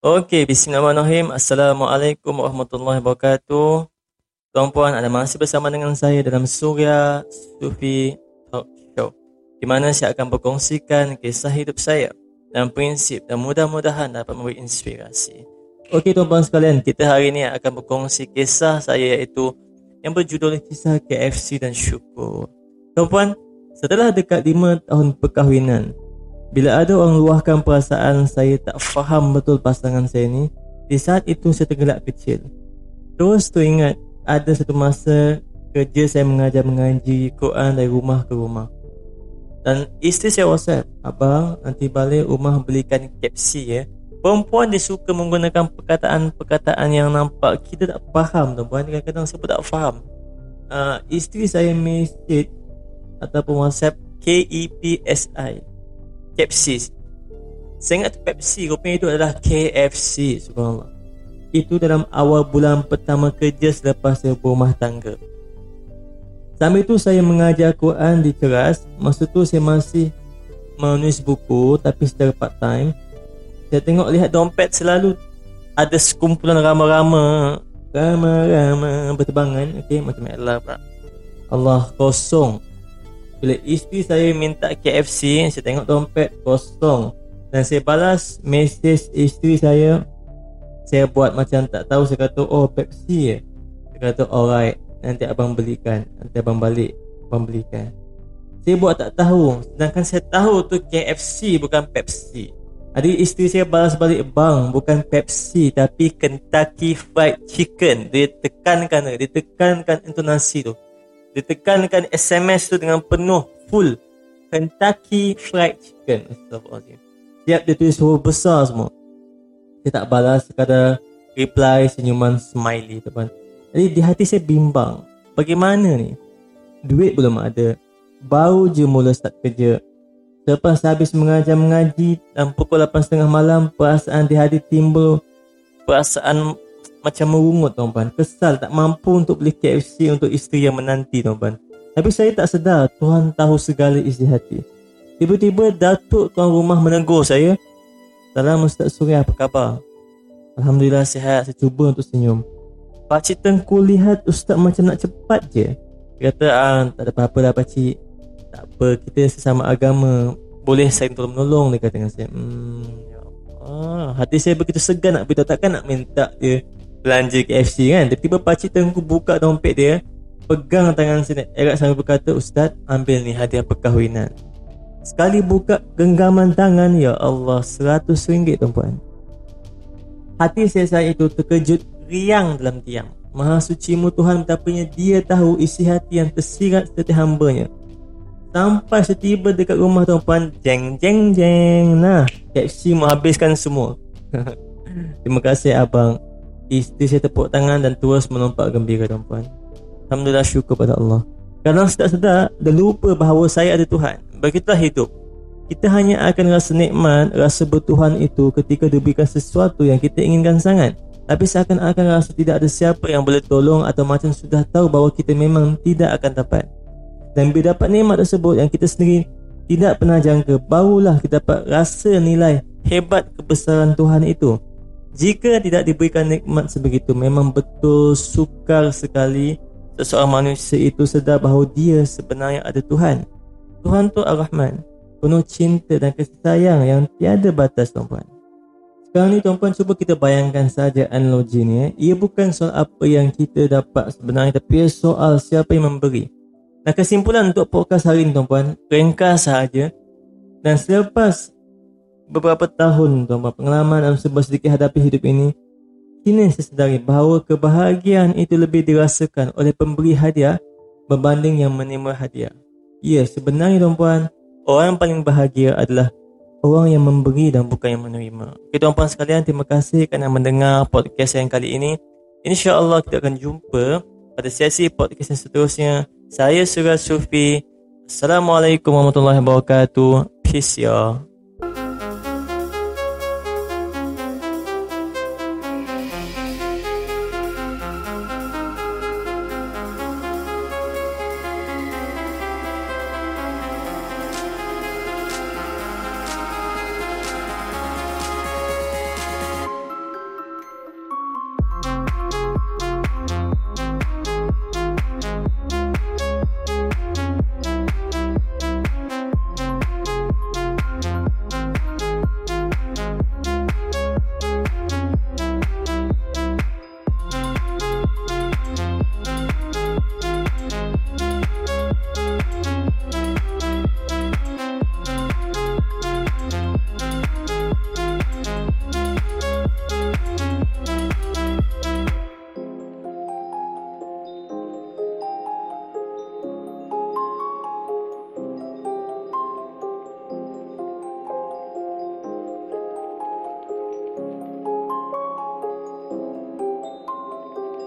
Okey, bismillahirrahmanirrahim. Assalamualaikum warahmatullahi wabarakatuh. Tuan-puan, anda masih bersama dengan saya dalam Surya Sufi Talk Show. Di mana saya akan berkongsikan kisah hidup saya dan prinsip dan mudah-mudahan dapat memberi inspirasi. Okey tuan-puan sekalian, kita hari ini akan berkongsi kisah saya iaitu yang berjudul kisah KFC dan syukur. Tuan-puan, setelah dekat 5 tahun perkahwinan, bila ada orang luahkan perasaan saya tak faham betul pasangan saya ni, di saat itu saya tergelak kecil. Terus tu ingat ada satu masa kerja saya mengajar mengaji Quran dari rumah ke rumah. Dan isteri saya WhatsApp, abang nanti balik rumah belikan KFC ya. Perempuan dia suka menggunakan perkataan-perkataan yang nampak kita tak faham tuan-puan. Kadang-kadang saya pun tak faham. Uh, isteri saya message ataupun WhatsApp K-E-P-S-I Pepsi. Saya ingat Pepsi Rupanya itu adalah KFC Subhanallah. Itu dalam awal bulan pertama kerja Selepas saya berumah tangga. Sambil itu saya mengajar Quran di keras Masa tu saya masih Menulis buku Tapi secara part time Saya tengok lihat dompet selalu Ada sekumpulan rama-rama. Rama-rama berterbangan Okay macam Allah Allah kosong bila isteri saya minta KFC Saya tengok dompet kosong. Dan saya balas mesej isteri saya Saya buat macam tak tahu Saya kata oh Pepsi ya Saya kata alright Nanti abang belikan Nanti abang balik Abang belikan. Saya buat tak tahu Sedangkan saya tahu tu KFC bukan Pepsi. Adik isteri saya balas balik Bang bukan Pepsi Tapi Kentucky Fried Chicken. Dia tekankan Dia tekankan intonasi tu dia tekankan SMS tu dengan penuh full Kentucky Fried Chicken. Astagfirullahaladzim Siap dia tulis huruf besar semua. Dia tak balas sekadar reply senyuman smiley teman. Jadi di hati saya bimbang. Bagaimana ni? Duit belum ada. Baru je mula start kerja. Lepas habis mengajar mengaji Dan pukul 8.30 malam Perasaan di hati timbul. Perasaan macam merungut tuan-tuan Kesal tak mampu untuk beli KFC untuk isteri yang menanti tuan-tuan Tapi saya tak sedar Tuhan tahu segala isi hati. Tiba-tiba Datuk tuan rumah menegur saya Salam Ustaz Surya apa khabar? Alhamdulillah sihat. Saya cuba untuk senyum. Pakcik Tengku lihat Ustaz macam nak cepat je. Dia kata ah, tak ada apa-apa lah pakcik Tak apa kita sesama agama. Boleh saya tolong menolong Dia kata dengan saya. Hmm ya Allah. Hati saya begitu segan nak beritahu Takkan nak minta dia belanja KFC kan? Tiba-tiba pakcik tengku buka dompet dia Pegang tangan saya Erat sambil berkata Ustaz ambil ni hadiah perkahwinan. Sekali buka genggaman tangan Ya Allah seratus ringgit tuan-puan. Hati saya saat itu terkejut riang dalam tiang. Maha suci mu Tuhan betapanya dia tahu isi hati yang tersirat setiap hambanya. Sampai setiba dekat rumah tuan-puan Jeng jeng jeng. Nah KFC mau habiskan semua. Terima kasih abang Isteri saya tepuk tangan dan terus melompat gembira tuan-puan Alhamdulillah syukur pada Allah. Kadang sedar sedar dan lupa bahawa saya ada Tuhan Begitulah hidup. Kita hanya akan rasa nikmat, rasa bertuhan itu ketika diberikan sesuatu yang kita inginkan sangat. Tapi seakan-akan rasa tidak ada siapa yang boleh tolong atau macam sudah tahu bahawa kita memang tidak akan dapat. Dan bila dapat nikmat tersebut yang kita sendiri tidak pernah jangka Barulah kita dapat rasa nilai hebat kebesaran Tuhan itu jika tidak diberikan nikmat sebegitu Memang betul sukar sekali Seseorang manusia itu sedar bahawa dia sebenarnya ada Tuhan. Tuhan tu Ar-Rahman Penuh cinta dan kasih sayang yang tiada batas tuan-puan. Sekarang ni tuan-puan cuba kita bayangkan saja analogi ni eh. Ia bukan soal apa yang kita dapat sebenarnya Tapi soal siapa yang memberi. Nah kesimpulan untuk podcast hari ini tuan-puan Ringkas sahaja. Dan selepas beberapa tahun tuan pengalaman dan sebab sedikit hadapi hidup ini kini saya sedari bahawa kebahagiaan itu lebih dirasakan oleh pemberi hadiah berbanding yang menerima hadiah. Ya sebenarnya tuan-puan orang yang paling bahagia adalah orang yang memberi dan bukan yang menerima. Okay, tuan-puan sekalian terima kasih kerana mendengar podcast yang kali ini. InsyaAllah kita akan jumpa pada sesi podcast yang seterusnya. Saya Surah Sufi. Assalamualaikum warahmatullahi wabarakatuh. Peace ya